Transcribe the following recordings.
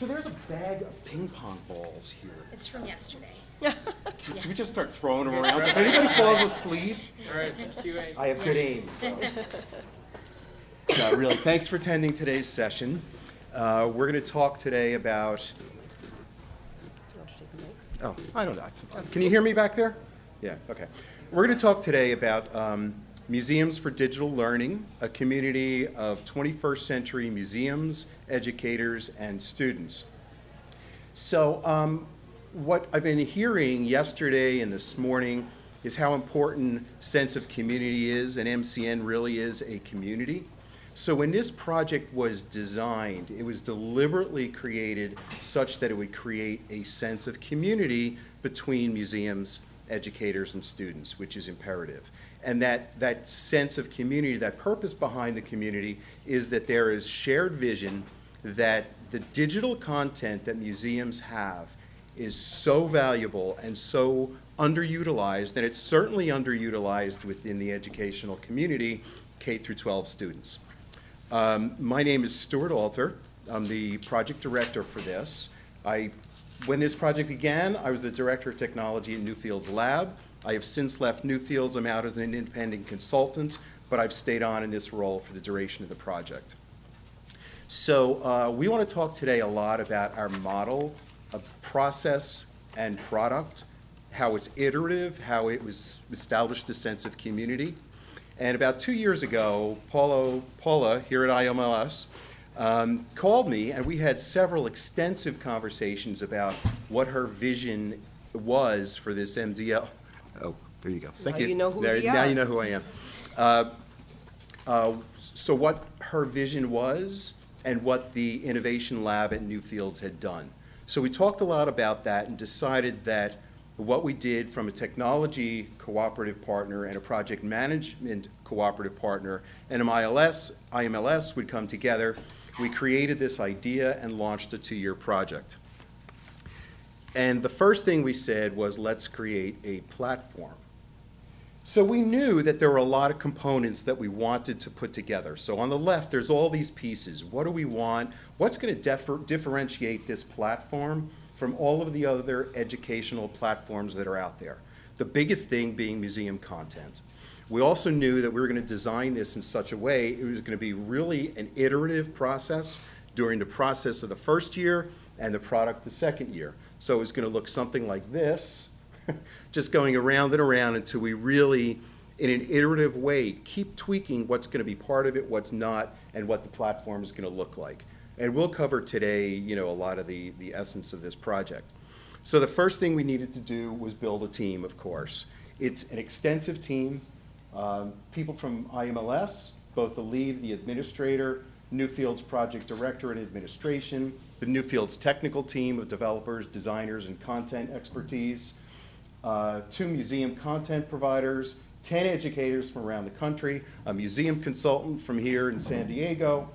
So there's a bag of ping pong balls here. It's from yesterday. Should we just start throwing them around? If anybody falls asleep, All right, QA. I have good aim, so. No, really, thanks for attending today's session. Uh, We're going to talk today about, oh, I don't know. Can you hear me back there? Yeah, okay. We're going to talk today about um, Museums for Digital Learning, a community of 21st century museums, educators, and students. So, um, what I've been hearing yesterday and this morning is how important sense of community is, and MCN really is a community. So when this project was designed, it was deliberately created such that it would create a sense of community between museums, educators, and students, which is imperative. And that, that sense of community, that purpose behind the community, is that there is shared vision that the digital content that museums have is so valuable and so underutilized, and it's certainly underutilized within the educational community, K through 12 students. Um, my name is Stuart Alter. I'm the project director for this. I, when this project began, I was the director of technology at Newfields Lab. I have since left Newfields. I'm out as an independent consultant, but I've stayed on in this role for the duration of the project. So uh, we want to talk today a lot about our model of process and product, how it's iterative, how it was established a sense of community. And about two years ago, Paulo, Paula here at IMLS um, called me, and we had several extensive conversations about what her vision was for this MDL. Oh, there you go. Thank Now you. you know who There- we Now are. you know who I am. Uh, uh, So what her vision was and what the Innovation Lab at Newfields had done. So we talked a lot about that and decided that what we did from a technology cooperative partner and a project management cooperative partner and IMLS, IMLS would come together. We created this idea and launched a two-year project. And the first thing we said was, let's create a platform. So we knew that there were a lot of components that we wanted to put together. So on the left, there's all these pieces. What do we want? What's going to differ, differentiate this platform from all of the other educational platforms that are out there? The biggest thing being museum content. We also knew that we were going to design this in such a way it was going to be really an iterative process during the process of the first year and the product the second year. So it was going to look something like this just going around and around until we really, in an iterative way, keep tweaking what's going to be part of it, what's not, and what the platform is going to look like. And we'll cover today, you know, a lot of the, the essence of this project. So the first thing we needed to do was build a team, of course. It's an extensive team, um, people from IMLS, both the lead, the administrator, Newfield's project director and administration, the Newfield's technical team of developers, designers, and content expertise, uh, two museum content providers, 10 educators from around the country, a museum consultant from here in San Diego,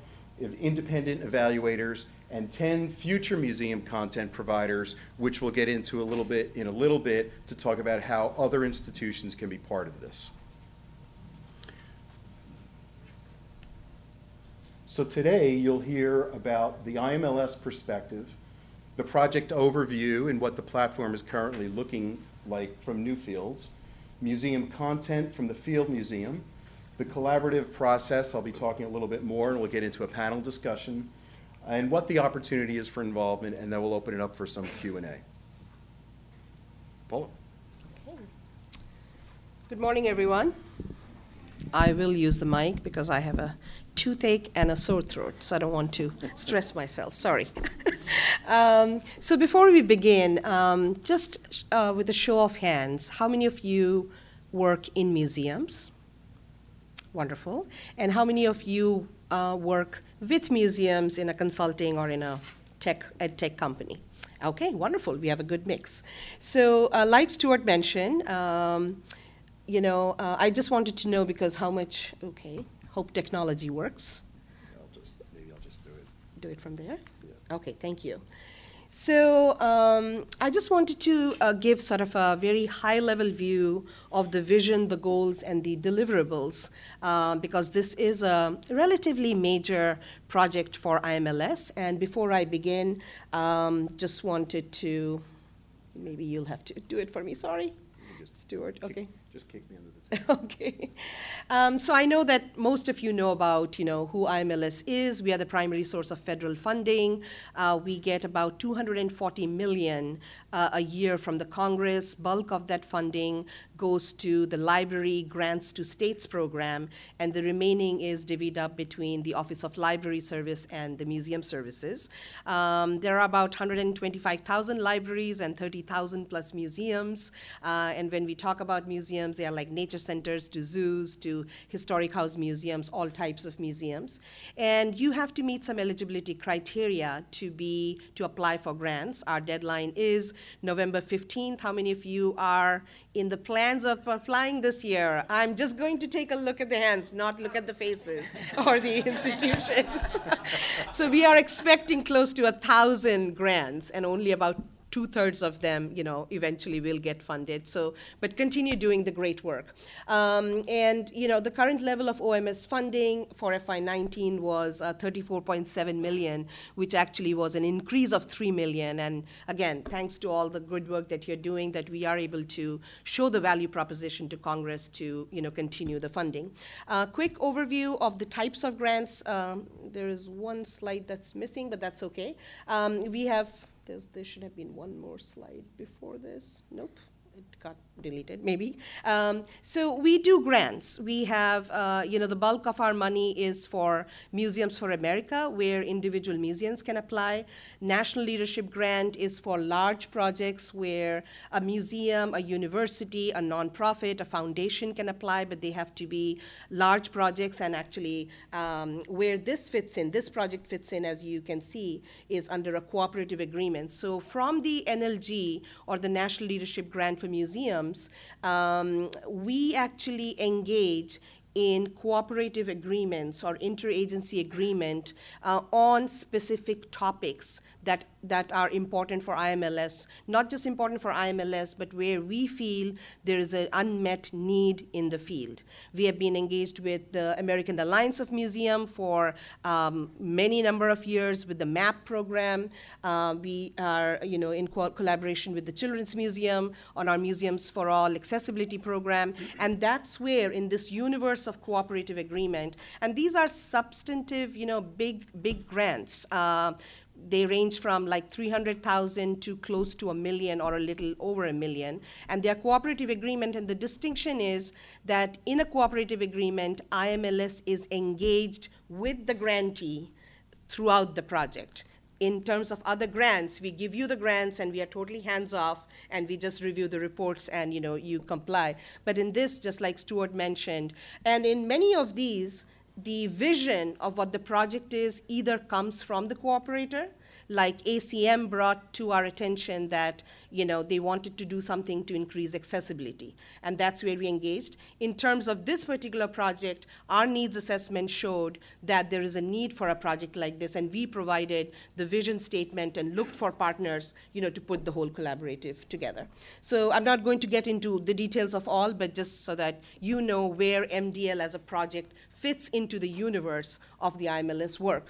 independent evaluators, and 10 future museum content providers, which we'll get into a little bit in a little bit to talk about how other institutions can be part of this. So today, you'll hear about the IMLS perspective, the project overview and what the platform is currently looking like from Newfields, museum content from the Field Museum, the collaborative process, I'll be talking a little bit more, and we'll get into a panel discussion, and what the opportunity is for involvement, and then we'll open it up for some Q&A. Paula? Good morning, everyone. I will use the mic because I have a toothache and a sore throat, so I don't want to stress myself. Sorry. um, so before we begin, um, just uh, with a show of hands, how many of you work in museums? Wonderful. And how many of you uh, work with museums in a consulting or in a tech ed tech company? Okay, wonderful. We have a good mix. So, uh, like Stuart mentioned, um, you know, uh, I just wanted to know because how much. Okay, hope technology works. I'll just, maybe I'll just do it. Do it from there. Okay, thank you. So um, I just wanted to uh, give sort of a very high-level view of the vision, the goals, and the deliverables, uh, because this is a relatively major project for IMLS. And before I begin, um, just wanted to, maybe you'll have to do it for me. Sorry, Stuart. Okay. Just kick me under the. Okay. Um, so I know that most of you know about, you know, who IMLS is. We are the primary source of federal funding. Uh, we get about 240 million uh, a year from the Congress. Bulk of that funding goes to the library grants to states program, and the remaining is divvied up between the Office of Library Service and the Museum Services. Um, there are about 125,000 libraries and 30,000 plus museums. Uh, and when we talk about museums, they are like nature centers to zoos to historic house museums, all types of museums. And you have to meet some eligibility criteria to be to apply for grants. Our deadline is November 15th. How many of you are in the plans of applying this year? I'm just going to take a look at the hands, not look at the faces or the institutions. so we are expecting close to a thousand grants and only about two-thirds of them, you know, eventually will get funded. So, but continue doing the great work. Um, and, you know, the current level of OMS funding for FY19 was uh, 34.7 million, which actually was an increase of 3 million. And again, thanks to all the good work that you're doing, that we are able to show the value proposition to Congress to, you know, continue the funding. Uh, quick overview of the types of grants. Um, there is one slide that's missing, but that's okay. Um, we have there's, there should have been one more slide before this. Nope, it got deleted, maybe. Um, so we do grants. We have, uh, you know, the bulk of our money is for Museums for America, where individual museums can apply. National Leadership Grant is for large projects where a museum, a university, a nonprofit, a foundation can apply, but they have to be large projects. And actually, um, where this fits in, this project fits in, as you can see, is under a cooperative agreement. So from the NLG or the National Leadership Grant for Museums, um, we actually engage in cooperative agreements or interagency agreement uh, on specific topics that, that are important for IMLS, not just important for IMLS, but where we feel there is an unmet need in the field. We have been engaged with the American Alliance of Museum for um, many number of years with the MAP program. Uh, we are, you know, in co- collaboration with the Children's Museum on our Museums for All accessibility program, and that's where in this universe of cooperative agreement, and these are substantive, you know, big, big grants. Uh, they range from like 300,000 to close to a million or a little over a million. And they're cooperative agreement, and the distinction is that in a cooperative agreement, IMLS is engaged with the grantee throughout the project. In terms of other grants, we give you the grants and we are totally hands off and we just review the reports and you know you comply. But in this, just like Stuart mentioned, and in many of these, the vision of what the project is either comes from the cooperator like ACM brought to our attention that you know they wanted to do something to increase accessibility, and that's where we engaged. In terms of this particular project, our needs assessment showed that there is a need for a project like this, and we provided the vision statement and looked for partners, you know, to put the whole collaborative together. So I'm not going to get into the details of all, but just so that you know where MDL as a project fits into the universe of the IMLS work.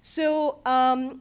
So um,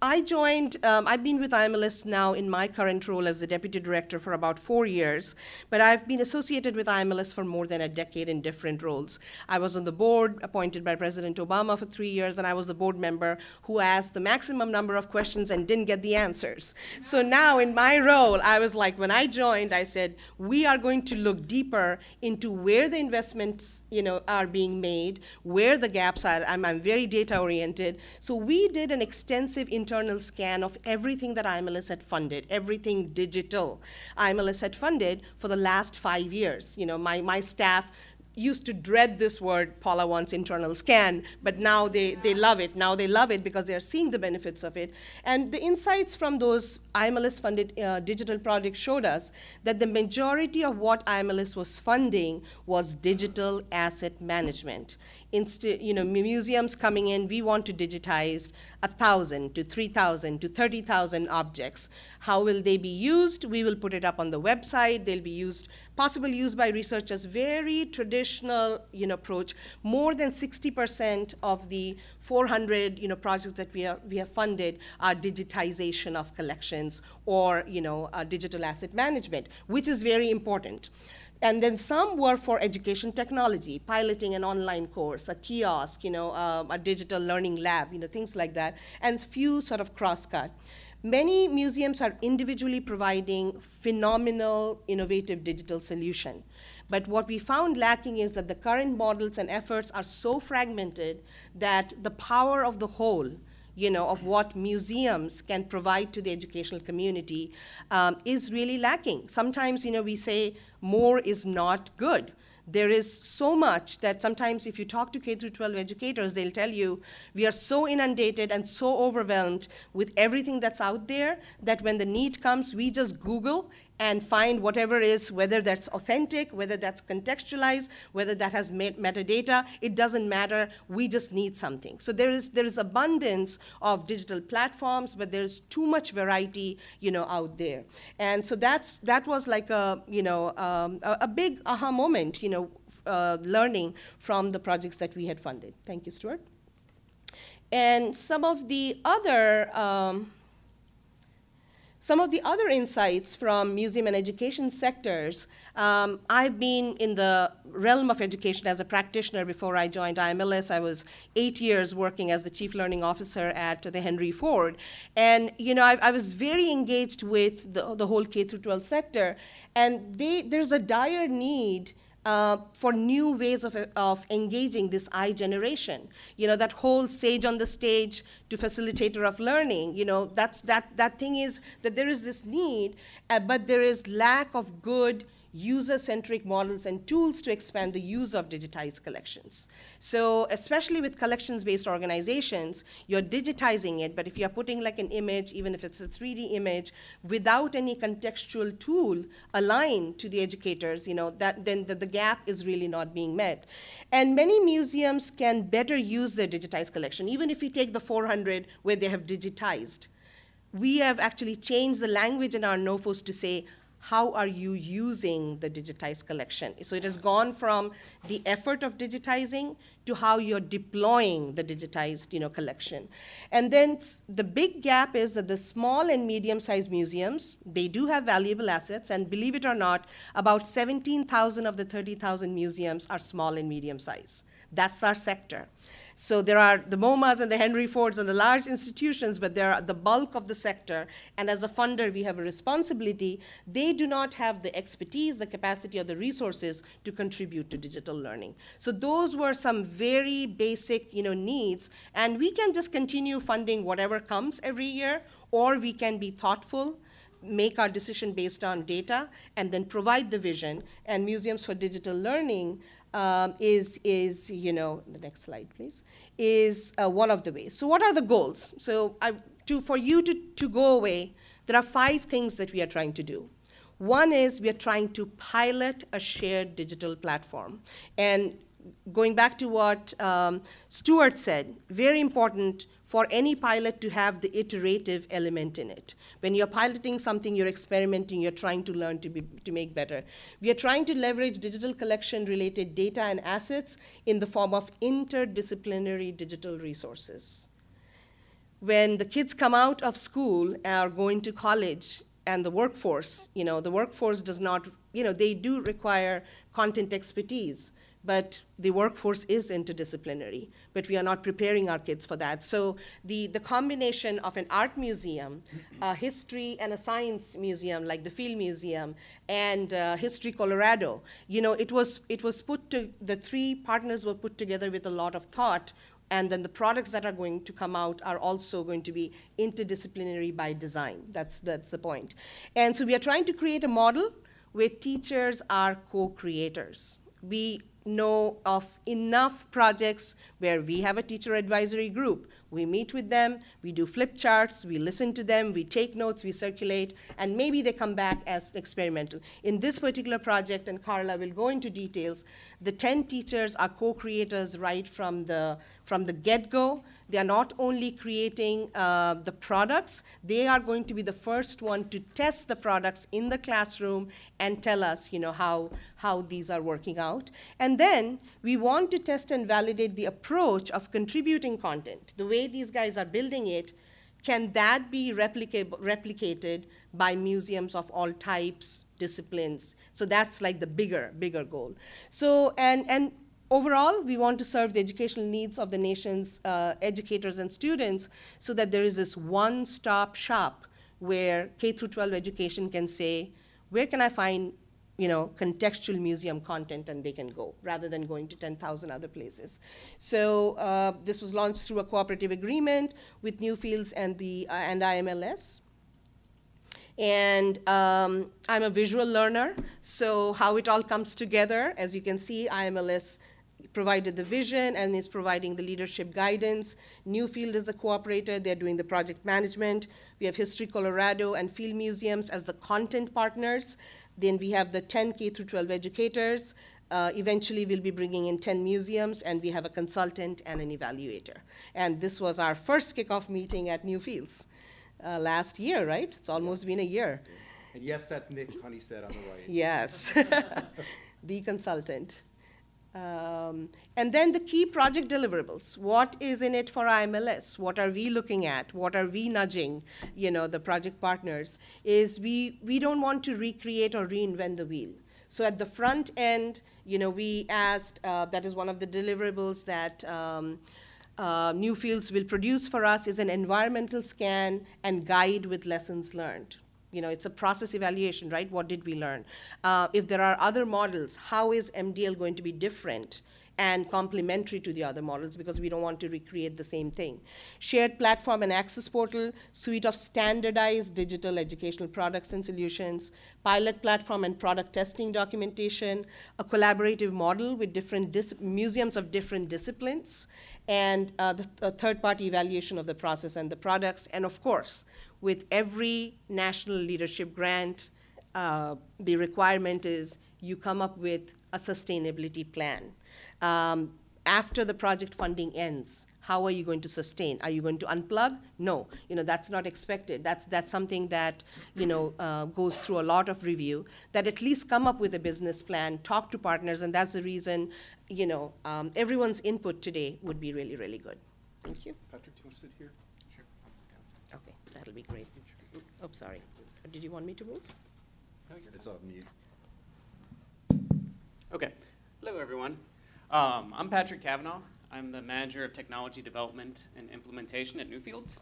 I joined, um, I've been with IMLS now in my current role as the deputy director for about four years, but I've been associated with IMLS for more than a decade in different roles. I was on the board appointed by President Obama for three years, and I was the board member who asked the maximum number of questions and didn't get the answers. So now in my role, I was like, when I joined, I said, we are going to look deeper into where the investments you know, are being made, where the gaps are. I'm, I'm very data oriented. So we did an extensive internal scan of everything that IMLS had funded, everything digital IMLS had funded for the last five years. You know, my, my staff used to dread this word, Paula wants internal scan, but now they, they love it. Now they love it because they're seeing the benefits of it. And the insights from those IMLS funded uh, digital projects showed us that the majority of what IMLS was funding was digital asset management. Insti- you know, museums coming in, we want to digitize a thousand to three thousand to thirty thousand objects. How will they be used? We will put it up on the website. They'll be used, possible use by researchers. Very traditional, you know, approach. More than sixty percent of the 400, you know, projects that we are we have funded are digitization of collections or, you know, uh, digital asset management, which is very important. And then some were for education technology, piloting an online course, a kiosk, you know, uh, a digital learning lab, you know, things like that, and few sort of cross-cut. Many museums are individually providing phenomenal, innovative digital solution. But what we found lacking is that the current models and efforts are so fragmented that the power of the whole you know, of what museums can provide to the educational community um, is really lacking. Sometimes, you know, we say more is not good. There is so much that sometimes if you talk to K through 12 educators, they'll tell you we are so inundated and so overwhelmed with everything that's out there that when the need comes, we just Google and find whatever is, whether that's authentic, whether that's contextualized, whether that has met- metadata, it doesn't matter. We just need something. So there is there is abundance of digital platforms, but there's too much variety, you know, out there. And so that's that was like a you know um, a, a, big aha moment, you know, uh, learning from the projects that we had funded. Thank you, Stuart. And some of the other. Um, some of the other insights from museum and education sectors, um, I've been in the realm of education as a practitioner before I joined IMLS. I was eight years working as the chief learning officer at the Henry Ford. And, you know, I, I was very engaged with the, the whole K through 12 sector. And they, there's a dire need uh, for new ways of, of engaging this I generation. You know, that whole sage on the stage to facilitator of learning, you know, that's, that, that thing is that there is this need, uh, but there is lack of good user-centric models and tools to expand the use of digitized collections. So especially with collections-based organizations, you're digitizing it, but if you're putting like an image, even if it's a 3D image, without any contextual tool aligned to the educators, you know, that, then the, the gap is really not being met. And many museums can better use their digitized collection, even if you take the 400 where they have digitized we have actually changed the language in our NOFOS to say how are you using the digitized collection? So it has gone from the effort of digitizing to how you're deploying the digitized you know, collection. And then the big gap is that the small and medium-sized museums, they do have valuable assets, and believe it or not, about 17,000 of the 30,000 museums are small and medium-sized. That's our sector. So there are the MoMAs and the Henry Fords and the large institutions, but they're the bulk of the sector. And as a funder, we have a responsibility. They do not have the expertise, the capacity, or the resources to contribute to digital learning. So those were some very basic, you know, needs. And we can just continue funding whatever comes every year, or we can be thoughtful make our decision based on data and then provide the vision and museums for digital learning um, is, is, you know, the next slide, please, is uh, one of the ways. So what are the goals? So I, to, for you to, to go away, there are five things that we are trying to do. One is we are trying to pilot a shared digital platform. And going back to what um, Stuart said, very important for any pilot to have the iterative element in it. When you're piloting something, you're experimenting, you're trying to learn to, be, to make better. We are trying to leverage digital collection related data and assets in the form of interdisciplinary digital resources. When the kids come out of school and are going to college and the workforce, you know, the workforce does not, you know, they do require content expertise but the workforce is interdisciplinary, but we are not preparing our kids for that. So the, the combination of an art museum, a history and a science museum like the Field Museum, and uh, History Colorado, you know, it was, it was put to, the three partners were put together with a lot of thought and then the products that are going to come out are also going to be interdisciplinary by design. That's, that's the point. And so we are trying to create a model where teachers are co-creators. We know of enough projects where we have a teacher advisory group. We meet with them, we do flip charts, we listen to them, we take notes, we circulate, and maybe they come back as experimental. In this particular project, and Carla will go into details, the 10 teachers are co-creators right from the, from the get-go. They are not only creating uh, the products, they are going to be the first one to test the products in the classroom and tell us, you know, how, how these are working out. And then we want to test and validate the approach of contributing content. The way these guys are building it, can that be replicated by museums of all types, disciplines? So that's like the bigger, bigger goal. So, and, and Overall, we want to serve the educational needs of the nation's uh, educators and students so that there is this one-stop shop where K through 12 education can say, where can I find you know, contextual museum content and they can go rather than going to 10,000 other places. So uh, this was launched through a cooperative agreement with Newfields and, the, uh, and IMLS. And um, I'm a visual learner, so how it all comes together, as you can see, IMLS provided the vision and is providing the leadership guidance. Newfield is a cooperator, they're doing the project management. We have History Colorado and Field Museums as the content partners. Then we have the 10 K through 12 educators. Uh, eventually, we'll be bringing in 10 museums, and we have a consultant and an evaluator. And this was our first kickoff meeting at Newfields uh, last year, right? It's almost been a year. And yes, that's Nik Honeysett on the right. Yes, the consultant. Um, and then the key project deliverables. What is in it for IMLS? What are we looking at? What are we nudging, you know, the project partners? Is we, we don't want to recreate or reinvent the wheel. So at the front end, you know, we asked, uh, that is one of the deliverables that um, uh, Newfields will produce for us is an environmental scan and guide with lessons learned you know, it's a process evaluation, right? What did we learn? Uh, if there are other models, how is MDL going to be different and complementary to the other models because we don't want to recreate the same thing. Shared platform and access portal, suite of standardized digital educational products and solutions, pilot platform and product testing documentation, a collaborative model with different museums of different disciplines, and uh, the third party evaluation of the process and the products, and of course, with every national leadership grant, uh, the requirement is you come up with a sustainability plan. Um, after the project funding ends, how are you going to sustain? Are you going to unplug? No, you know that's not expected. That's that's something that you know uh, goes through a lot of review. That at least come up with a business plan, talk to partners, and that's the reason you know um, everyone's input today would be really really good. Thank you. Patrick, do you want to sit here? Okay, be great. Oh, sorry. Did you want me to move? It's on mute. Okay. Hello, everyone. Um, I'm Patrick Kavanaugh. I'm the manager of technology development and implementation at Newfields.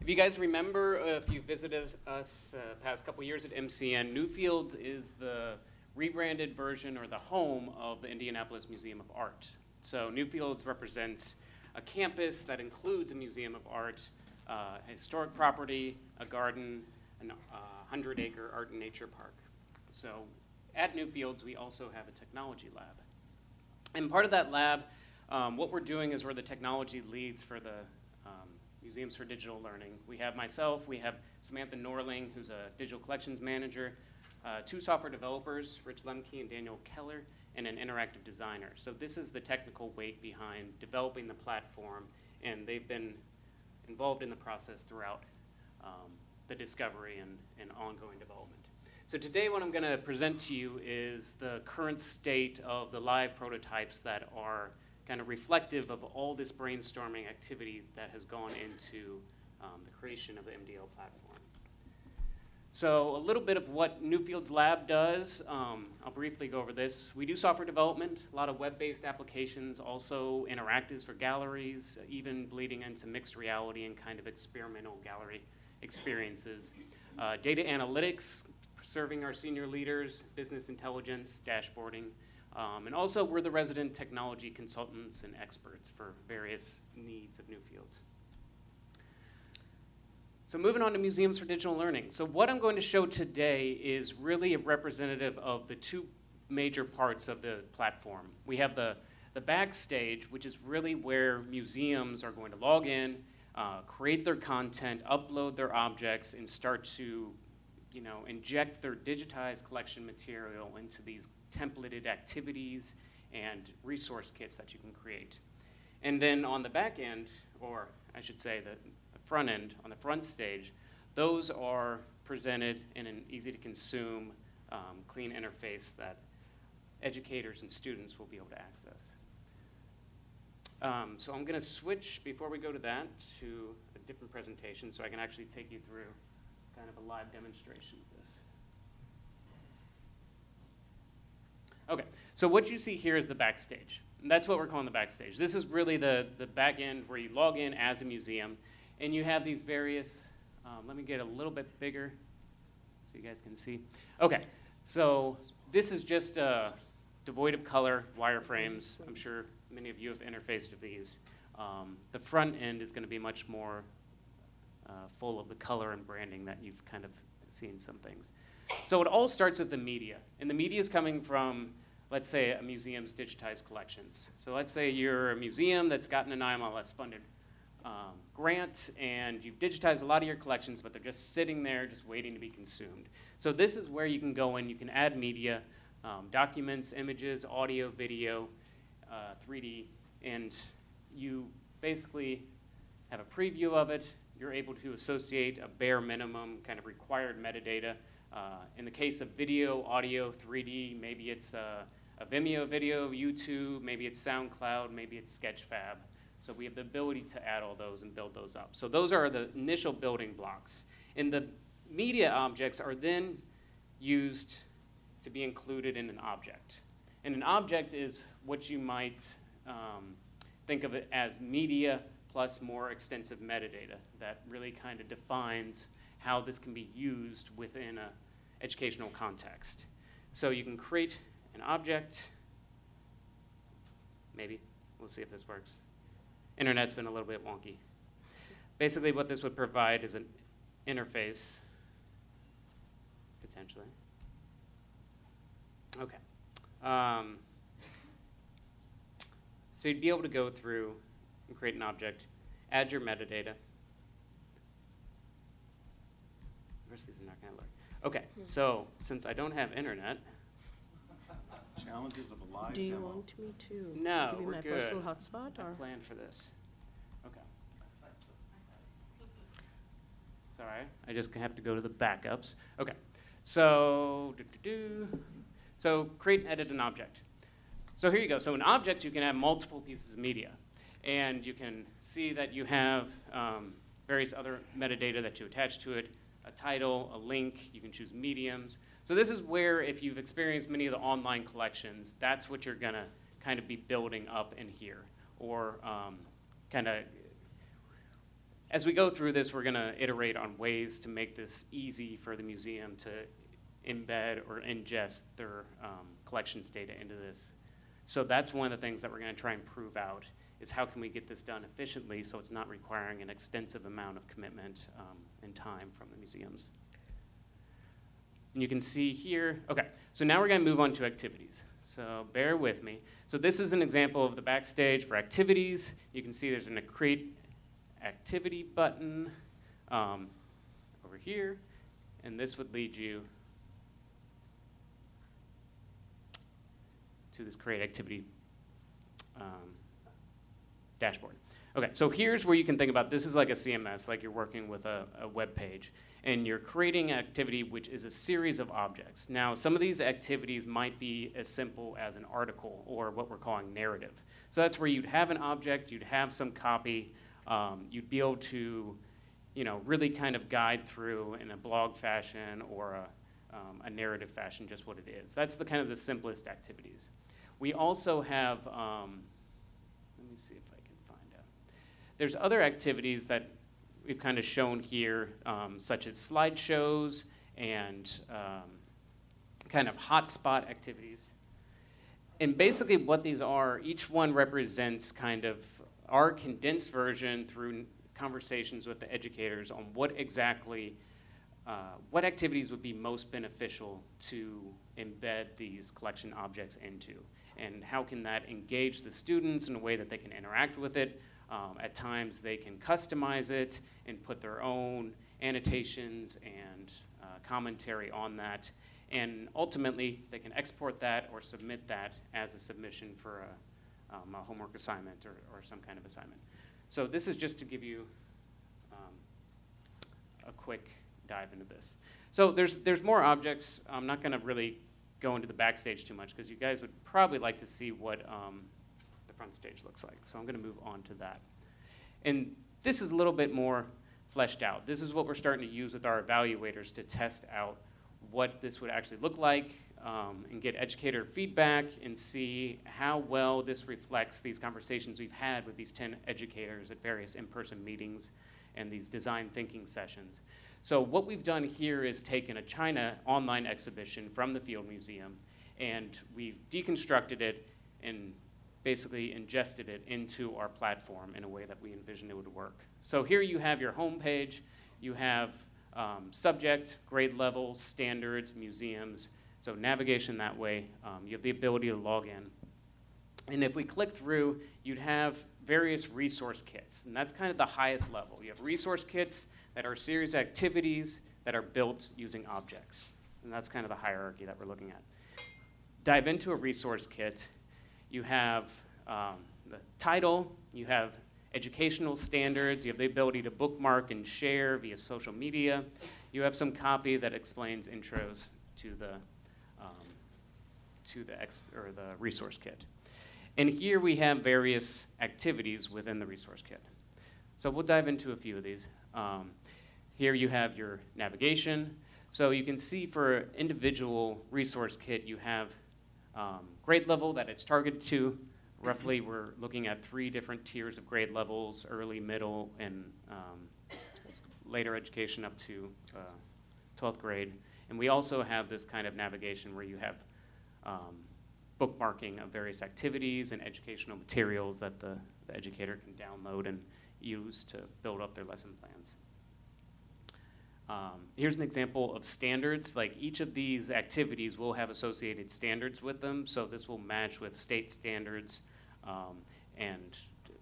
If you guys remember, uh, if you visited us uh, past couple years at MCN, Newfields is the rebranded version or the home of the Indianapolis Museum of Art. So Newfields represents a campus that includes a museum of art uh, historic property, a garden, a uh, 100 acre art and nature park. So at Newfields, we also have a technology lab. And part of that lab, um, what we're doing is we're the technology leads for the um, Museums for Digital Learning. We have myself, we have Samantha Norling, who's a digital collections manager, uh, two software developers, Rich Lemke and Daniel Keller, and an interactive designer. So this is the technical weight behind developing the platform, and they've been involved in the process throughout um, the discovery and, and ongoing development. So today what I'm going to present to you is the current state of the live prototypes that are kind of reflective of all this brainstorming activity that has gone into um, the creation of the MDL platform. So a little bit of what Newfields Lab does. Um, I'll briefly go over this. We do software development, a lot of web-based applications, also interactives for galleries, even bleeding into mixed reality and kind of experimental gallery experiences. Uh, data analytics, serving our senior leaders, business intelligence, dashboarding, um, and also we're the resident technology consultants and experts for various needs of Newfields. So moving on to Museums for Digital Learning. So what I'm going to show today is really a representative of the two major parts of the platform. We have the the backstage, which is really where museums are going to log in, uh, create their content, upload their objects, and start to you know, inject their digitized collection material into these templated activities and resource kits that you can create. And then on the back end, or I should say the front end, on the front stage, those are presented in an easy to consume, um, clean interface that educators and students will be able to access. Um, so I'm going to switch, before we go to that, to a different presentation so I can actually take you through kind of a live demonstration of this. Okay, so what you see here is the backstage. And that's what we're calling the backstage. This is really the, the back end where you log in as a museum, and you have these various, um, let me get a little bit bigger so you guys can see. Okay, so this is just uh, devoid of color wireframes. I'm sure many of you have interfaced with these. Um, the front end is going to be much more uh, full of the color and branding that you've kind of seen some things. So it all starts with the media, and the media is coming from, let's say, a museum's digitized collections. So let's say you're a museum that's gotten an IMLS funded um, grant, and you've digitized a lot of your collections, but they're just sitting there, just waiting to be consumed. So this is where you can go in. You can add media, um, documents, images, audio, video, uh, 3D, and you basically have a preview of it you're able to associate a bare minimum kind of required metadata. Uh, in the case of video, audio, 3D, maybe it's a, a Vimeo video, YouTube, maybe it's SoundCloud, maybe it's Sketchfab. So we have the ability to add all those and build those up. So those are the initial building blocks. And the media objects are then used to be included in an object. And an object is what you might um, think of it as media plus more extensive metadata that really kind of defines how this can be used within an educational context. So you can create an object, maybe, we'll see if this works. Internet's been a little bit wonky. Basically, what this would provide is an interface, potentially. Okay. Um, so you'd be able to go through and create an object, add your metadata. The rest of these are not going to learn. Okay, so since I don't have internet, Challenges of a live Do you demo. want me to No, give you we're my good. personal hotspot I or? planned for this. Okay. Sorry, I just have to go to the backups. Okay, so do, do, do. so create and edit an object. So here you go. So an object, you can have multiple pieces of media, and you can see that you have um, various other metadata that you attach to it, a title, a link. You can choose mediums. So this is where, if you've experienced many of the online collections, that's what you're gonna kind of be building up in here, or um, kind of. As we go through this, we're gonna iterate on ways to make this easy for the museum to embed or ingest their um, collections data into this. So that's one of the things that we're gonna try and prove out is how can we get this done efficiently so it's not requiring an extensive amount of commitment um, and time from the museums. And you can see here, okay, so now we're going to move on to activities. So bear with me. So this is an example of the backstage for activities. You can see there's an create activity button um, over here, and this would lead you to this create activity um, dashboard. Okay, so here's where you can think about this is like a CMS, like you're working with a, a web page, and you're creating an activity which is a series of objects. Now, some of these activities might be as simple as an article or what we're calling narrative. So that's where you'd have an object, you'd have some copy, um, you'd be able to, you know, really kind of guide through in a blog fashion or a, um, a narrative fashion just what it is. That's the kind of the simplest activities. We also have, um, let me see if I can find out. There's other activities that we've kind of shown here, um, such as slideshows and um, kind of hotspot activities. And basically, what these are, each one represents kind of our condensed version through conversations with the educators on what exactly, uh, what activities would be most beneficial to embed these collection objects into. and how can that engage the students in a way that they can interact with it. Um, at times, they can customize it and put their own annotations and uh, commentary on that. And ultimately, they can export that or submit that as a submission for a, um, a homework assignment or, or some kind of assignment. So this is just to give you um, a quick dive into this. So there's, there's more objects. I'm not going to really go into the backstage too much because you guys would probably like to see what um, front stage looks like. So I'm going to move on to that. And this is a little bit more fleshed out. This is what we're starting to use with our evaluators to test out what this would actually look like um, and get educator feedback and see how well this reflects these conversations we've had with these 10 educators at various in-person meetings and these design thinking sessions. So what we've done here is taken a China online exhibition from the Field Museum and we've deconstructed it and basically ingested it into our platform in a way that we envisioned it would work. So here you have your home page, you have um, subject, grade levels, standards, museums. So navigation that way, um, you have the ability to log in. And if we click through, you'd have various resource kits, and that's kind of the highest level. You have resource kits that are series activities that are built using objects, and that's kind of the hierarchy that we're looking at. Dive into a resource kit, you have um, the title, you have educational standards, you have the ability to bookmark and share via social media, you have some copy that explains intros to the, um, to the, ex- or the resource kit. And here we have various activities within the resource kit. So we'll dive into a few of these. Um, here you have your navigation. So you can see for individual resource kit, you have um, grade level that it's targeted to. Roughly, we're looking at three different tiers of grade levels early, middle, and um, later education up to uh, 12th grade. And we also have this kind of navigation where you have um, bookmarking of various activities and educational materials that the, the educator can download and use to build up their lesson plans. Um, here's an example of standards. Like each of these activities will have associated standards with them, so this will match with state standards um, and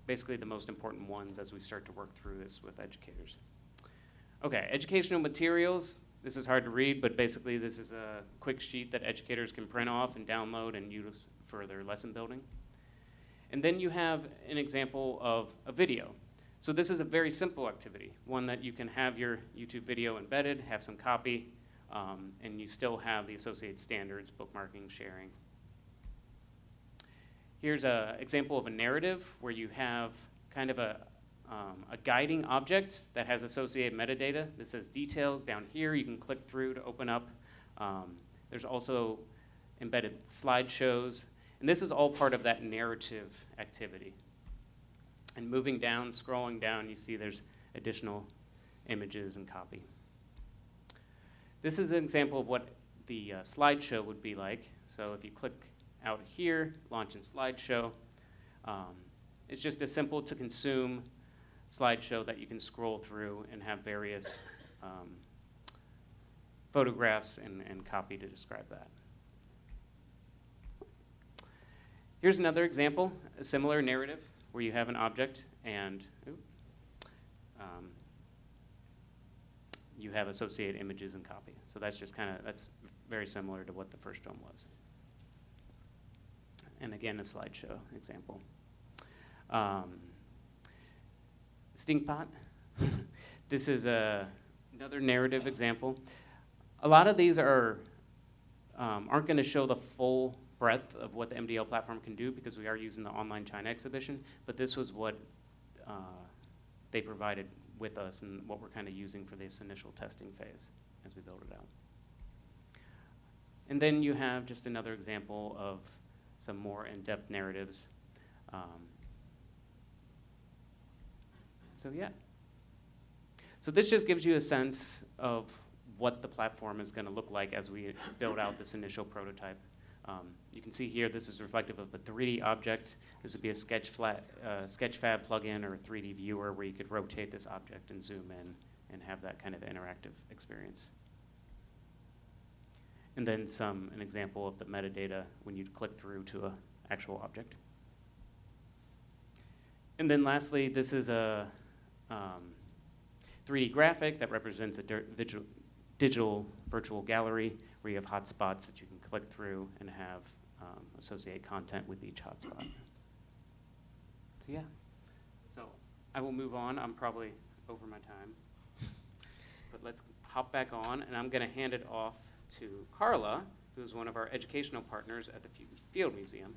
basically the most important ones as we start to work through this with educators. Okay, educational materials. This is hard to read, but basically this is a quick sheet that educators can print off and download and use for their lesson building. And then you have an example of a video. So this is a very simple activity, one that you can have your YouTube video embedded, have some copy, um, and you still have the associated standards, bookmarking, sharing. Here's an example of a narrative where you have kind of a, um, a guiding object that has associated metadata. This says details down here. You can click through to open up. Um, there's also embedded slideshows. And this is all part of that narrative activity. And moving down, scrolling down, you see there's additional images and copy. This is an example of what the uh, slideshow would be like. So if you click out here, launch in slideshow, um, it's just a simple to consume slideshow that you can scroll through and have various um, photographs and, and copy to describe that. Here's another example, a similar narrative where you have an object and um, you have associated images and copy. So that's just kind of, that's very similar to what the first one was. And again, a slideshow example. Um, Stinkpot. this is a, another narrative example. A lot of these are, um, aren't going to show the full breadth of what the MDL platform can do because we are using the online China exhibition, but this was what uh, they provided with us and what we're kind of using for this initial testing phase as we build it out. And then you have just another example of some more in-depth narratives. Um, so yeah. So this just gives you a sense of what the platform is going to look like as we build out this initial prototype. Um, you can see here this is reflective of a 3D object. This would be a Sketchfab, uh, Sketchfab plugin or a 3D viewer where you could rotate this object and zoom in and have that kind of interactive experience. And then some, an example of the metadata when you click through to a, actual object. And then lastly, this is a um, 3D graphic that represents a digital, digital virtual gallery where you have hotspots that you can click through and have um, associate content with each hotspot. So yeah, so I will move on. I'm probably over my time. But let's hop back on, and I'm going to hand it off to Carla, who's one of our educational partners at the Field Museum.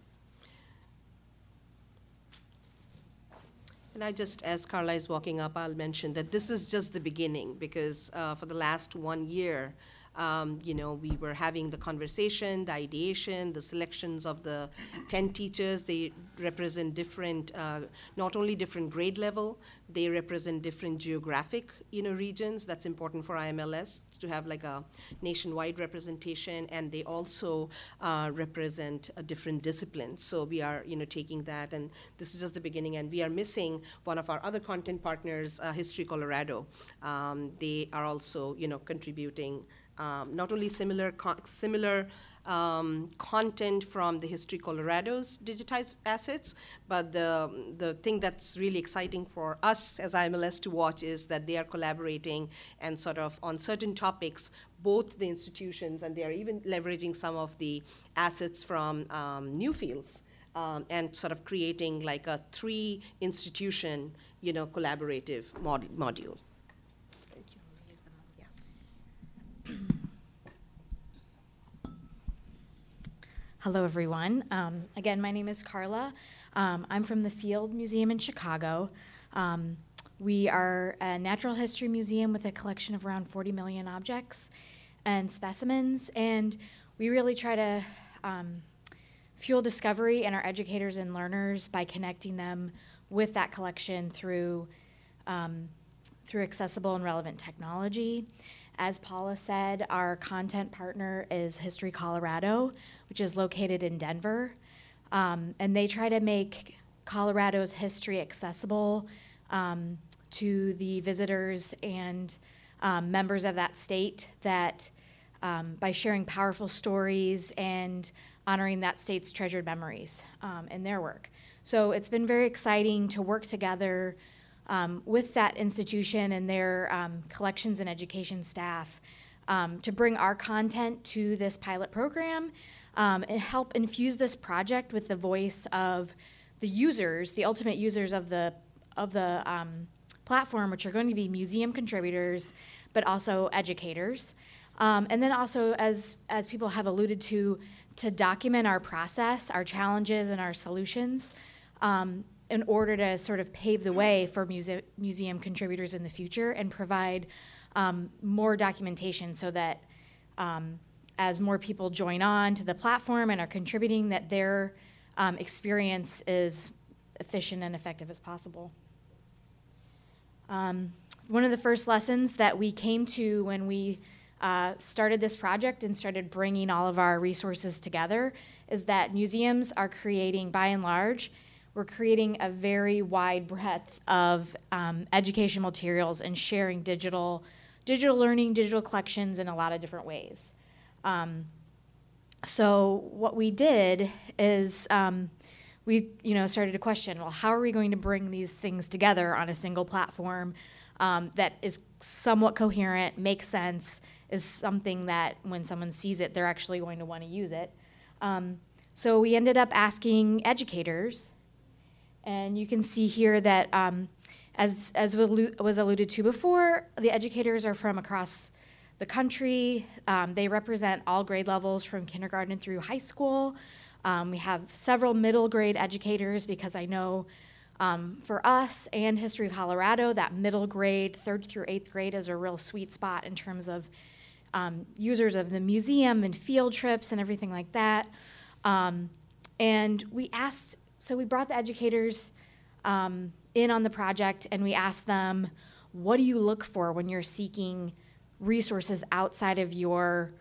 And I just, as Carla is walking up, I'll mention that this is just the beginning because uh, for the last one year, um, you know, we were having the conversation, the ideation, the selections of the 10 teachers. They represent different, uh, not only different grade level, they represent different geographic, you know, regions. That's important for IMLS to have like a nationwide representation, and they also uh, represent a different disciplines. So we are, you know, taking that, and this is just the beginning. And we are missing one of our other content partners, uh, History Colorado. Um, they are also, you know, contributing um, not only similar, similar um, content from the History Colorado's digitized assets, but the, the thing that's really exciting for us as IMLS to watch is that they are collaborating and sort of on certain topics, both the institutions and they are even leveraging some of the assets from um, Newfields. Um, and sort of creating like a three institution, you know, collaborative mod- module. Hello, everyone. Um, again, my name is Carla. Um, I'm from the Field Museum in Chicago. Um, we are a natural history museum with a collection of around 40 million objects and specimens, and we really try to um, fuel discovery in our educators and learners by connecting them with that collection through um, through accessible and relevant technology. As Paula said, our content partner is History Colorado, which is located in Denver. Um, and they try to make Colorado's history accessible um, to the visitors and um, members of that state that um, by sharing powerful stories and honoring that state's treasured memories um, in their work. So it's been very exciting to work together um, with that institution and their um, collections and education staff um, to bring our content to this pilot program um, and help infuse this project with the voice of the users, the ultimate users of the of the um, platform, which are going to be museum contributors, but also educators. Um, and then also, as as people have alluded to, to document our process, our challenges, and our solutions. Um, in order to sort of pave the way for muse- museum contributors in the future and provide um, more documentation so that um, as more people join on to the platform and are contributing, that their um, experience is efficient and effective as possible. Um, one of the first lessons that we came to when we uh, started this project and started bringing all of our resources together is that museums are creating, by and large, we're creating a very wide breadth of um, education materials and sharing digital, digital learning, digital collections in a lot of different ways. Um, so what we did is um, we, you know, started to question, well, how are we going to bring these things together on a single platform um, that is somewhat coherent, makes sense, is something that when someone sees it, they're actually going to want to use it. Um, so we ended up asking educators and you can see here that, um, as, as was alluded to before, the educators are from across the country. Um, they represent all grade levels from kindergarten through high school. Um, we have several middle grade educators because I know um, for us and History Colorado, that middle grade, third through eighth grade, is a real sweet spot in terms of um, users of the museum and field trips and everything like that. Um, and we asked so we brought the educators um, in on the project and we asked them, what do you look for when you're seeking resources outside of your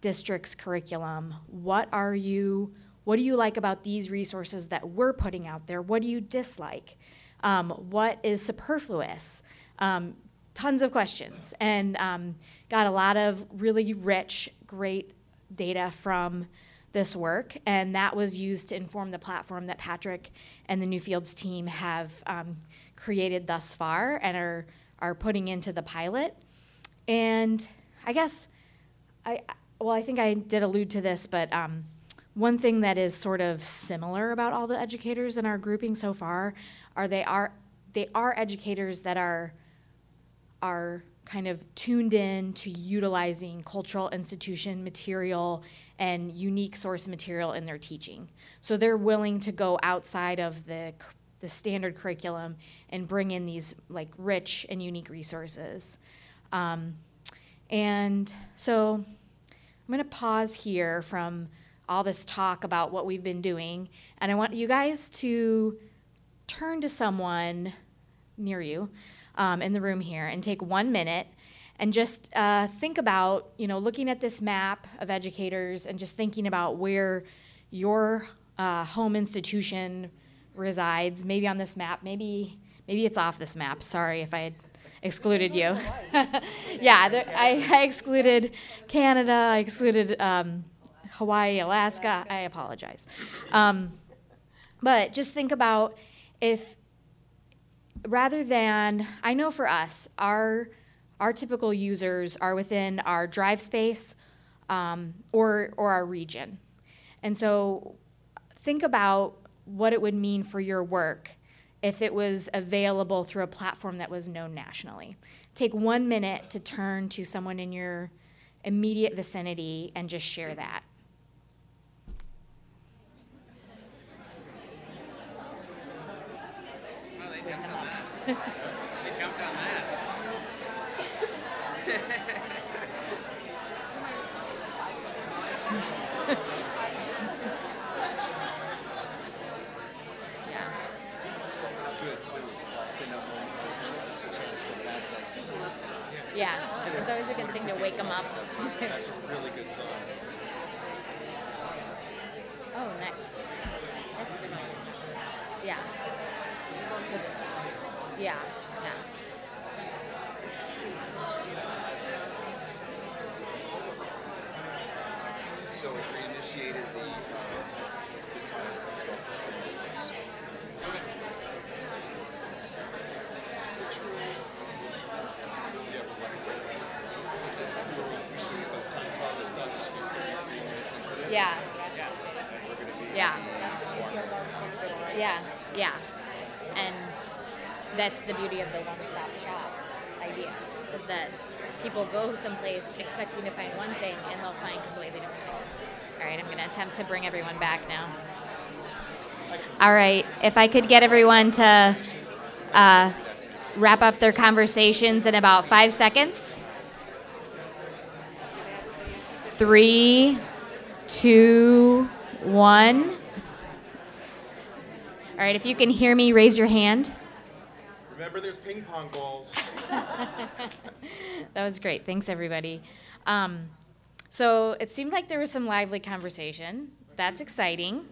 district's curriculum? What are you, what do you like about these resources that we're putting out there? What do you dislike? Um, what is superfluous? Um, tons of questions and um, got a lot of really rich, great data from this work, and that was used to inform the platform that Patrick and the Newfields team have um, created thus far and are are putting into the pilot. And I guess I well, I think I did allude to this, but um, one thing that is sort of similar about all the educators in our grouping so far are they are they are educators that are are kind of tuned in to utilizing cultural institution material and unique source material in their teaching. So they're willing to go outside of the the standard curriculum and bring in these like rich and unique resources. Um, and so I'm going to pause here from all this talk about what we've been doing, and I want you guys to turn to someone near you um, in the room here and take one minute and just uh, think about, you know, looking at this map of educators and just thinking about where your uh, home institution resides. Maybe on this map, maybe maybe it's off this map. Sorry if I had excluded you. yeah, there, I, I, excluded Canada. I excluded um, Hawaii, Alaska. I apologize. Um, but just think about if rather than I know for us, our our typical users are within our drive space um, or or our region, and so think about what it would mean for your work if it was available through a platform that was known nationally. Take one minute to turn to someone in your immediate vicinity and just share that. Oh, they jumped on that. they jumped on that. It's good too, it's often a moment like this, is a chance for class excellence. Yeah, it's always a good thing to wake them up. That's a really good sign. oh, nice. That's, yeah. That's, yeah, yeah. So it reinitiated the, uh, the timer, so I'll just use this. Yeah, but like, it's a, we should get the time process done, we should get three Yeah, yeah. Yeah, yeah. And that's the beauty of the one stop shop idea is that people go someplace expecting to find one thing and they'll find completely different things. All right, I'm going to attempt to bring everyone back now. All right, if I could get everyone to uh, wrap up their conversations in about five seconds. Three, two, one. All right, if you can hear me, raise your hand. Remember, there's ping pong balls. That was great. Thanks, everybody. Um, so it seemed like there was some lively conversation. That's exciting.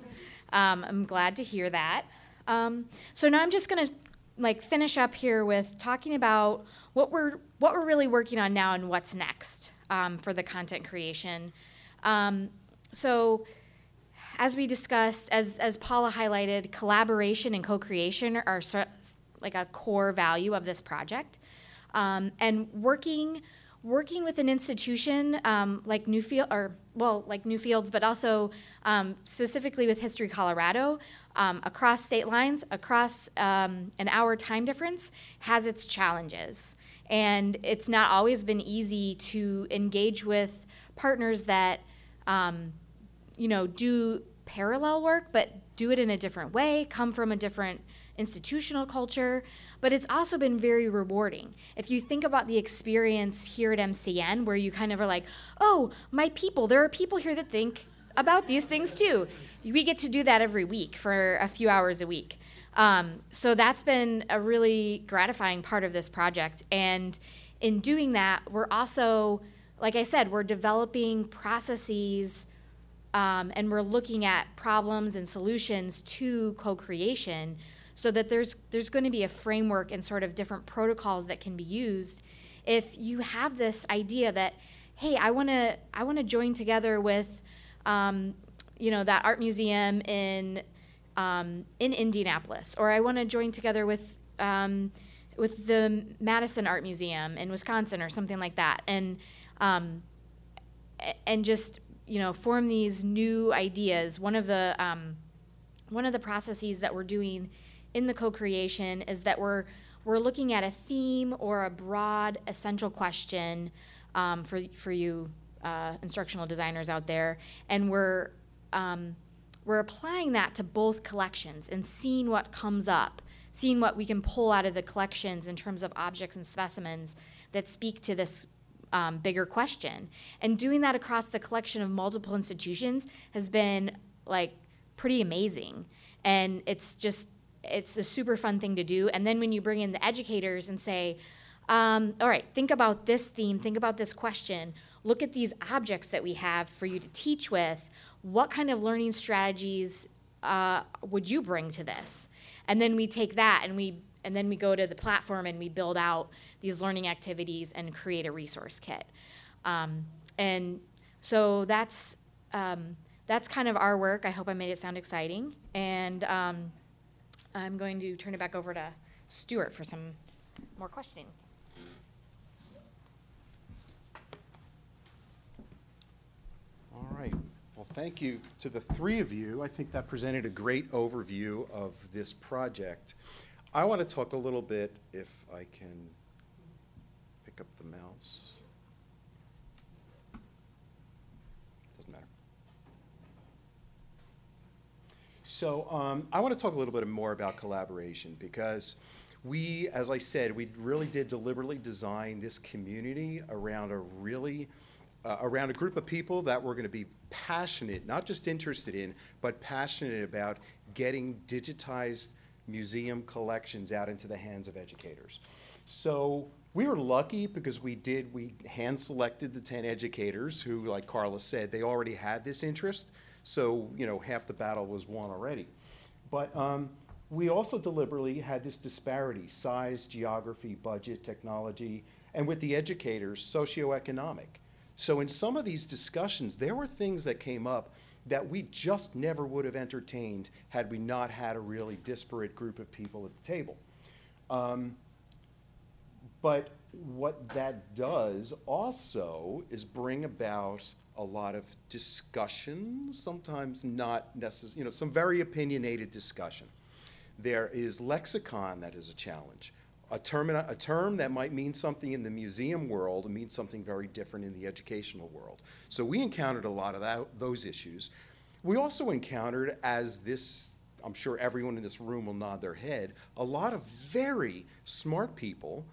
Um, I'm glad to hear that. Um, so now I'm just going to like finish up here with talking about what we're what we're really working on now and what's next um, for the content creation. Um, so as we discussed, as, as Paula highlighted, collaboration and co-creation are so, like a core value of this project. Um, and working working with an institution um, like Newfield, or well, like Newfields, but also um, specifically with History Colorado, um, across state lines, across um, an hour time difference, has its challenges. And it's not always been easy to engage with partners that, um, you know, do parallel work, but do it in a different way, come from a different institutional culture, but it's also been very rewarding. If you think about the experience here at MCN, where you kind of are like, oh, my people, there are people here that think about these things too. We get to do that every week for a few hours a week. Um, so that's been a really gratifying part of this project. And in doing that, we're also, like I said, we're developing processes um, and we're looking at problems and solutions to co-creation so that there's there's going to be a framework and sort of different protocols that can be used if you have this idea that hey i want to i want to join together with um, you know, that art museum in um, in Indianapolis, or I want to join together with um, with the Madison Art Museum in Wisconsin, or something like that, and um, and just you know form these new ideas. One of the um, one of the processes that we're doing in the co-creation is that we're we're looking at a theme or a broad essential question um, for for you uh, instructional designers out there, and we're um, we're applying that to both collections and seeing what comes up, seeing what we can pull out of the collections in terms of objects and specimens that speak to this um, bigger question. And doing that across the collection of multiple institutions has been like pretty amazing. And it's just, it's a super fun thing to do. And then when you bring in the educators and say, um, all right, think about this theme, think about this question, look at these objects that we have for you to teach with. What kind of learning strategies uh, would you bring to this? And then we take that and we and then we go to the platform and we build out these learning activities and create a resource kit. Um, and so that's um, that's kind of our work. I hope I made it sound exciting. And um, I'm going to turn it back over to Stuart for some more questioning. All right. Well, thank you to the three of you. I think that presented a great overview of this project. I want to talk a little bit, if I can pick up the mouse. Doesn't matter. So um, I want to talk a little bit more about collaboration because we, as I said, we really did deliberately design this community around a really uh, around a group of people that were going to be passionate, not just interested in, but passionate about getting digitized museum collections out into the hands of educators. So we were lucky because we did, we hand selected the 10 educators who, like Carla said, they already had this interest. So, you know, half the battle was won already. But um, we also deliberately had this disparity size, geography, budget, technology, and with the educators, socioeconomic. So, in some of these discussions, there were things that came up that we just never would have entertained had we not had a really disparate group of people at the table. Um, but what that does also is bring about a lot of discussion, sometimes not necessarily, you know, some very opinionated discussion. There is lexicon that is a challenge. A term, a term that might mean something in the museum world means something very different in the educational world. So we encountered a lot of that, those issues. We also encountered, as this, I'm sure everyone in this room will nod their head, a lot of very smart people,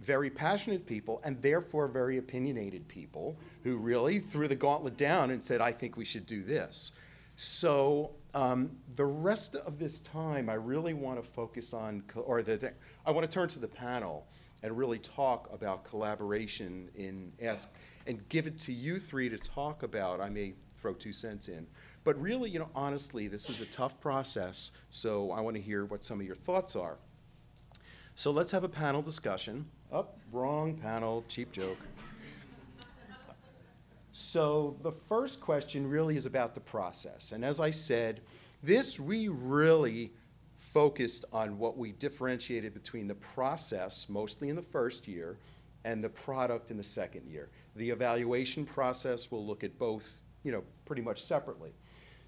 very passionate people, and therefore very opinionated people who really threw the gauntlet down and said, I think we should do this. So um, the rest of this time, I really want to focus on, or the, I want to turn to the panel and really talk about collaboration in ask and give it to you three to talk about. I may throw two cents in, but really, you know, honestly, this was a tough process. So I want to hear what some of your thoughts are. So let's have a panel discussion. Up, oh, wrong panel, cheap joke. So the first question really is about the process. And as I said, this we really focused on what we differentiated between the process, mostly in the first year, and the product in the second year. The evaluation process will look at both, you know, pretty much separately.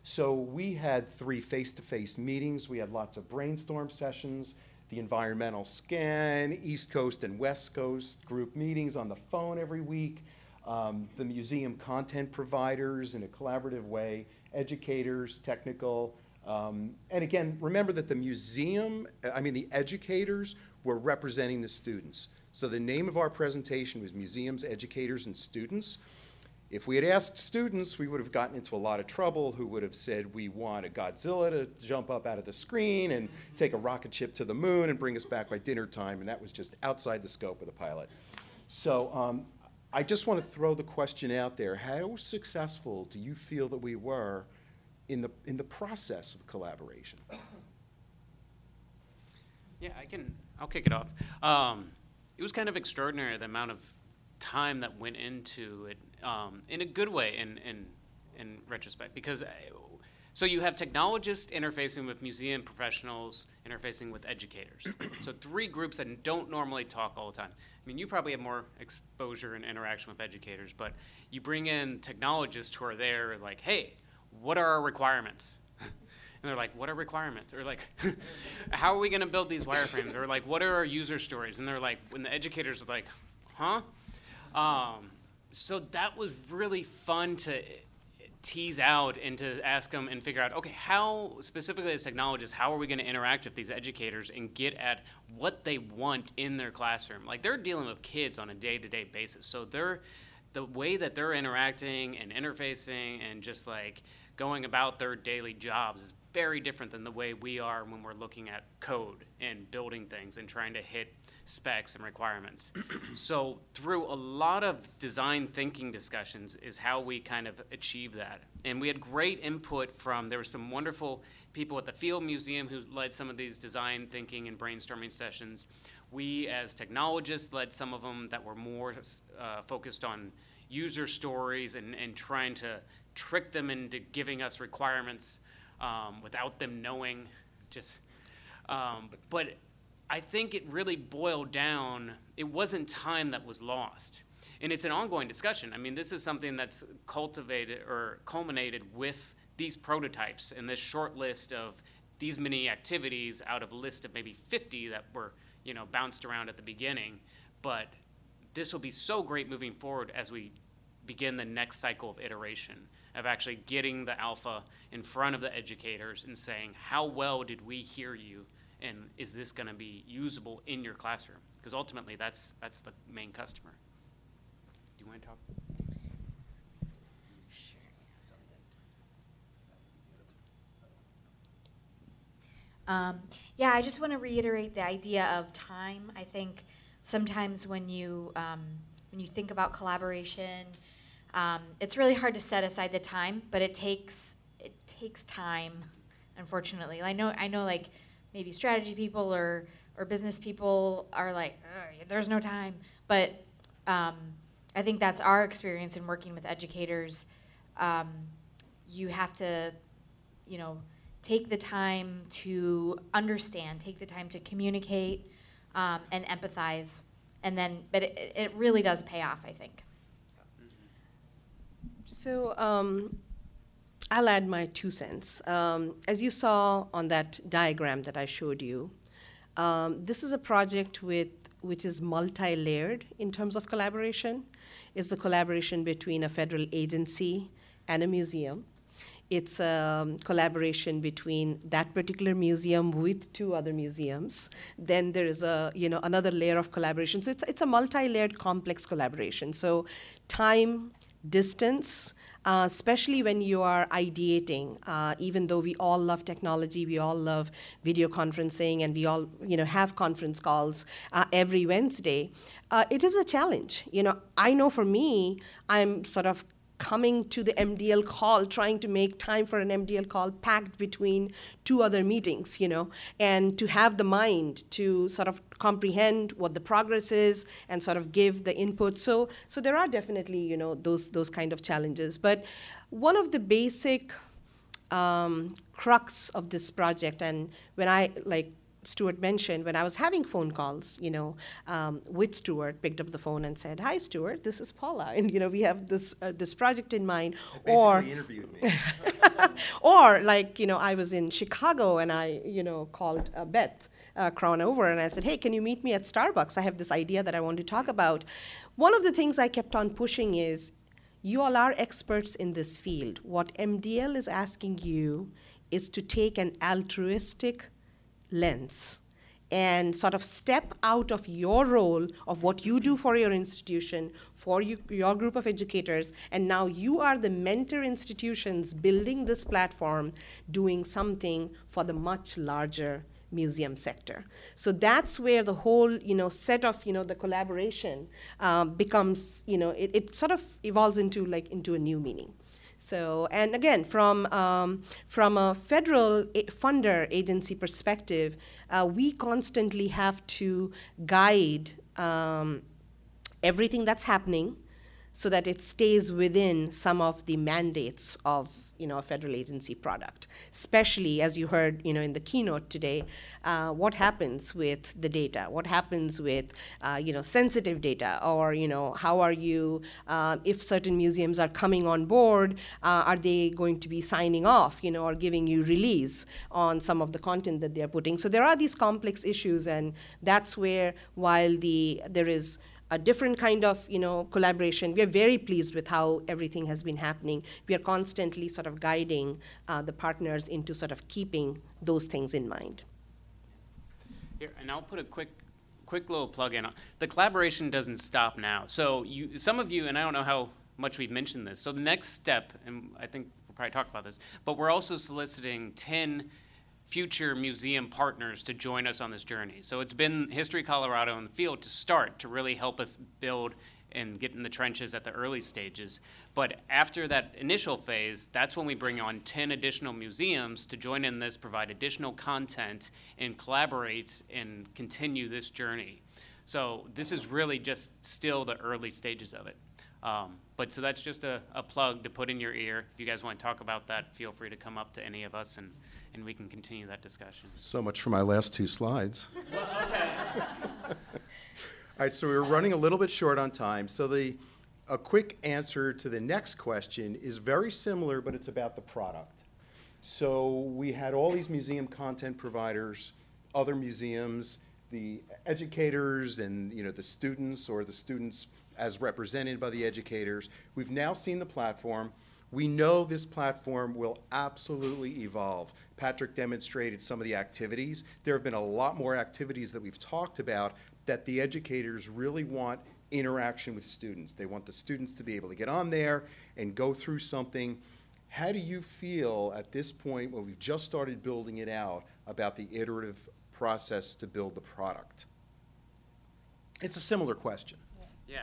So we had three face-to-face meetings. We had lots of brainstorm sessions, the environmental scan, East Coast and West Coast group meetings on the phone every week um, the museum content providers in a collaborative way, educators, technical. Um, and again, remember that the museum, I mean, the educators were representing the students. So the name of our presentation was Museums, Educators, and Students. If we had asked students, we would have gotten into a lot of trouble who would have said, We want a Godzilla to jump up out of the screen and take a rocket ship to the moon and bring us back by dinner time, and that was just outside the scope of the pilot. So um, I just want to throw the question out there. How successful do you feel that we were in the, in the process of collaboration? Yeah, I can, I'll kick it off. Um, it was kind of extraordinary the amount of time that went into it um, in a good way in, in, in retrospect because So you have technologists interfacing with museum professionals, interfacing with educators. so three groups that don't normally talk all the time. I mean, you probably have more exposure and interaction with educators, but you bring in technologists who are there, like, hey, what are our requirements? and they're like, what are requirements? Or like, how are we going to build these wireframes? Or like, what are our user stories? And they're like, when the educators are like, huh? Um, so that was really fun to tease out and to ask them and figure out okay how specifically as technologists how are we going to interact with these educators and get at what they want in their classroom? Like they're dealing with kids on a day-to-day basis. So they're the way that they're interacting and interfacing and just like going about their daily jobs is very different than the way we are when we're looking at code and building things and trying to hit specs and requirements. so through a lot of design thinking discussions is how we kind of achieve that. And we had great input from there were some wonderful people at the Field Museum who led some of these design thinking and brainstorming sessions. We as technologists led some of them that were more uh, focused on user stories and, and trying to trick them into giving us requirements um, without them knowing just um, but I think it really boiled down, it wasn't time that was lost. And it's an ongoing discussion. I mean, this is something that's cultivated or culminated with these prototypes and this short list of these many activities out of a list of maybe 50 that were, you know, bounced around at the beginning. But this will be so great moving forward as we begin the next cycle of iteration of actually getting the alpha in front of the educators and saying, how well did we hear you and is this going to be usable in your classroom? Because ultimately, that's that's the main customer. Do you want to talk? Um, yeah, I just want to reiterate the idea of time. I think sometimes when you um, when you think about collaboration, um, it's really hard to set aside the time, but it takes it takes time. Unfortunately, I know I know like maybe strategy people or or business people are like, there's no time. But um, I think that's our experience in working with educators. Um, you have to, you know, take the time to understand, take the time to communicate um, and empathize, and then, but it, it really does pay off, I think. So, um, I'll add my two cents. Um, as you saw on that diagram that I showed you, um, this is a project with which is multi-layered in terms of collaboration. It's a collaboration between a federal agency and a museum. It's a collaboration between that particular museum with two other museums. Then there is a you know another layer of collaboration. So it's it's a multi-layered, complex collaboration. So time, distance, uh, especially when you are ideating. Uh, even though we all love technology, we all love video conferencing, and we all you know have conference calls uh, every Wednesday. Uh, it is a challenge. You know, I know for me, I'm sort of coming to the MDL call, trying to make time for an MDL call packed between two other meetings, you know, and to have the mind to sort of comprehend what the progress is and sort of give the input. So, so there are definitely, you know, those those kind of challenges. But one of the basic um, crux of this project, and when I like Stuart mentioned, when I was having phone calls, you know, um, with Stuart, picked up the phone and said, "Hi, Stuart, this is Paula, and you know, we have this uh, this project in mind." or interviewed me. or like you know, I was in Chicago and I you know called uh, Beth. Uh, Crownover and I said, Hey, can you meet me at Starbucks? I have this idea that I want to talk about. One of the things I kept on pushing is you all are experts in this field. What MDL is asking you is to take an altruistic lens and sort of step out of your role of what you do for your institution, for you, your group of educators, and now you are the mentor institutions building this platform, doing something for the much larger museum sector. So that's where the whole, you know, set of, you know, the collaboration um, becomes, you know, it, it sort of evolves into like into a new meaning. So, and again, from, um, from a federal funder agency perspective, uh, we constantly have to guide um, everything that's happening, so that it stays within some of the mandates of you know a federal agency product. Especially as you heard you know in the keynote today, uh, what happens with the data? What happens with uh, you know sensitive data, or you know how are you uh, if certain museums are coming on board? Uh, are they going to be signing off, you know, or giving you release on some of the content that they are putting? So there are these complex issues, and that's where while the there is a different kind of you know collaboration. We are very pleased with how everything has been happening. We are constantly sort of guiding uh, the partners into sort of keeping those things in mind. Here, and I'll put a quick quick little plug in. The collaboration doesn't stop now. So you, some of you, and I don't know how much we've mentioned this. So the next step, and I think we'll probably talk about this, but we're also soliciting 10 future museum partners to join us on this journey. So it's been History Colorado in the field to start to really help us build and get in the trenches at the early stages. But after that initial phase, that's when we bring on 10 additional museums to join in this, provide additional content, and collaborate and continue this journey. So this is really just still the early stages of it. Um, but so that's just a, a plug to put in your ear. If you guys want to talk about that, feel free to come up to any of us and and we can continue that discussion. So much for my last two slides. All right, so we are running a little bit short on time. So the a quick answer to the next question is very similar, but it's about the product. So we had all these museum content providers, other museums, the educators, and you know the students or the students as represented by the educators. We've now seen the platform. We know this platform will absolutely evolve. Patrick demonstrated some of the activities. There have been a lot more activities that we've talked about that the educators really want interaction with students. They want the students to be able to get on there and go through something. How do you feel at this point when we've just started building it out about the iterative process to build the product? It's a similar question. Yeah.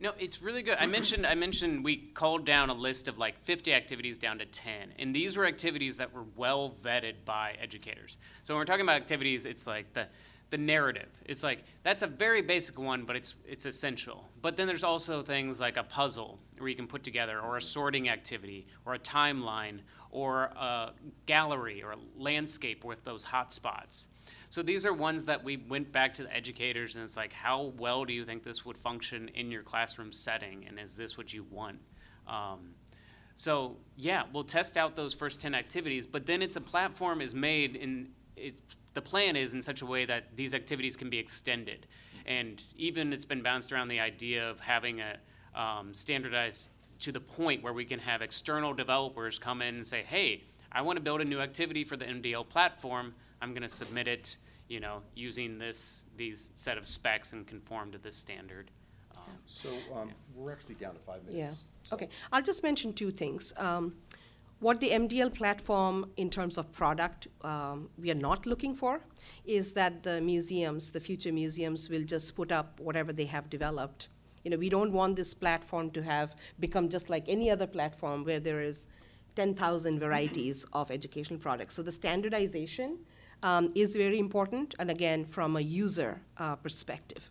No, it's really good. I mentioned I mentioned we called down a list of like 50 activities down to 10, and these were activities that were well vetted by educators. So when we're talking about activities, it's like the the narrative. It's like that's a very basic one, but it's it's essential. But then there's also things like a puzzle where you can put together, or a sorting activity, or a timeline, or a gallery, or a landscape with those hot spots. So these are ones that we went back to the educators and it's like, how well do you think this would function in your classroom setting? And is this what you want? Um, so yeah, we'll test out those first 10 activities, but then it's a platform is made and it's, the plan is in such a way that these activities can be extended. And even it's been bounced around the idea of having a um, standardized to the point where we can have external developers come in and say, hey, I want to build a new activity for the MDL platform. I'm going to submit it, you know, using this, these set of specs and conform to this standard. Um, So um, we're actually down to five Yeah, minutes. So- okay. I'll just mention two things. Um, What the MDL platform, in terms of product, um, we are not looking for, is that the museums, the future museums, will just put up whatever they have developed. You know, we don't want this platform to have become just like any other platform where there is 10,000 varieties of educational products. So the standardization um, is very important, and again, from a user uh, perspective.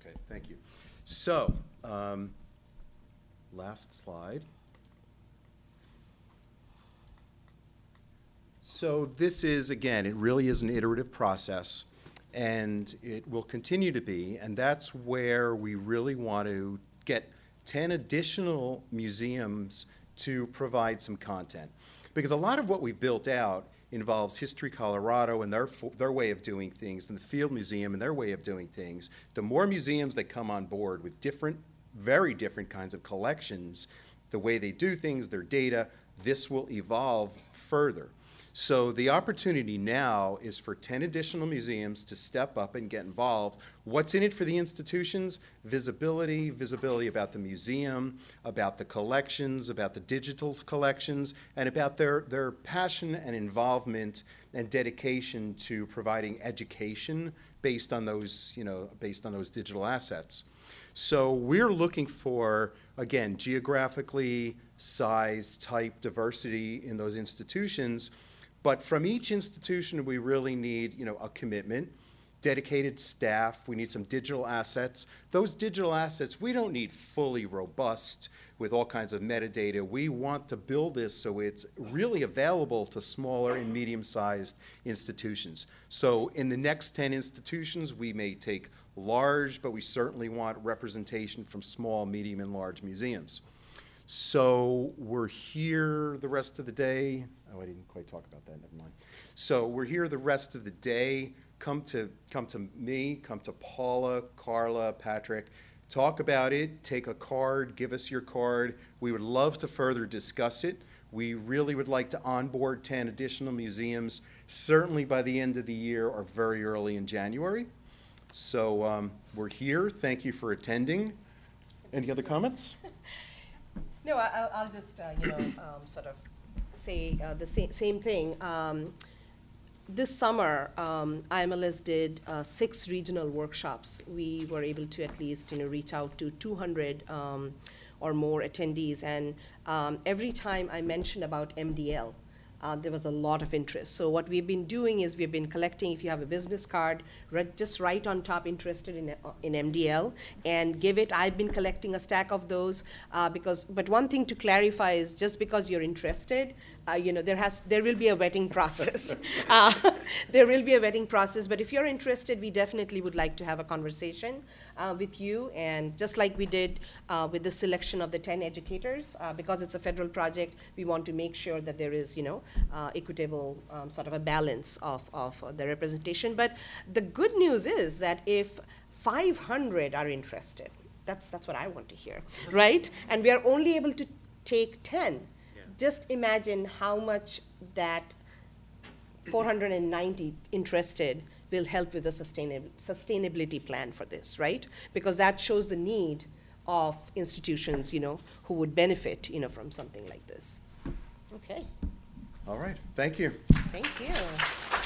Okay, thank you. So, um, last slide. So this is, again, it really is an iterative process, and it will continue to be, and that's where we really want to get 10 additional museums to provide some content. Because a lot of what we've built out involves History Colorado and their, their way of doing things, and the Field Museum and their way of doing things. The more museums that come on board with different, very different kinds of collections, the way they do things, their data, this will evolve further. So the opportunity now is for 10 additional museums to step up and get involved. What's in it for the institutions? Visibility, visibility about the museum, about the collections, about the digital collections, and about their, their passion and involvement and dedication to providing education based on those, you know, based on those digital assets. So we're looking for, again, geographically, size, type, diversity in those institutions. But from each institution, we really need, you know, a commitment dedicated staff, we need some digital assets. Those digital assets, we don't need fully robust with all kinds of metadata. We want to build this so it's really available to smaller and medium-sized institutions. So in the next 10 institutions, we may take large, but we certainly want representation from small, medium, and large museums. So we're here the rest of the day. Oh, I didn't quite talk about that, never mind. So we're here the rest of the day. Come to, come to me, come to Paula, Carla, Patrick. Talk about it, take a card, give us your card. We would love to further discuss it. We really would like to onboard 10 additional museums, certainly by the end of the year or very early in January. So um, we're here. Thank you for attending. Any other comments? No, I- I'll, I'll just, uh, you know, um, sort of say uh, the same, same thing. Um, This summer, um, IMLS did uh, six regional workshops. We were able to at least, you know, reach out to 200 um, or more attendees. And um, every time I mentioned about MDL, uh, there was a lot of interest. So what we've been doing is we've been collecting, if you have a business card, re- just write on top interested in, uh, in MDL and give it. I've been collecting a stack of those uh, because, but one thing to clarify is just because you're interested, uh, you know, there has, there will be a vetting process. Uh, There will be a vetting process, but if you're interested, we definitely would like to have a conversation uh, with you. And just like we did uh, with the selection of the 10 educators, uh, because it's a federal project, we want to make sure that there is, you know, uh, equitable um, sort of a balance of, of the representation. But the good news is that if 500 are interested, that's, that's what I want to hear, right? And we are only able to take 10. Just imagine how much that 490 interested will help with the sustainab- sustainability plan for this, right? Because that shows the need of institutions, you know, who would benefit, you know, from something like this. Okay, All right, thank you. thank you.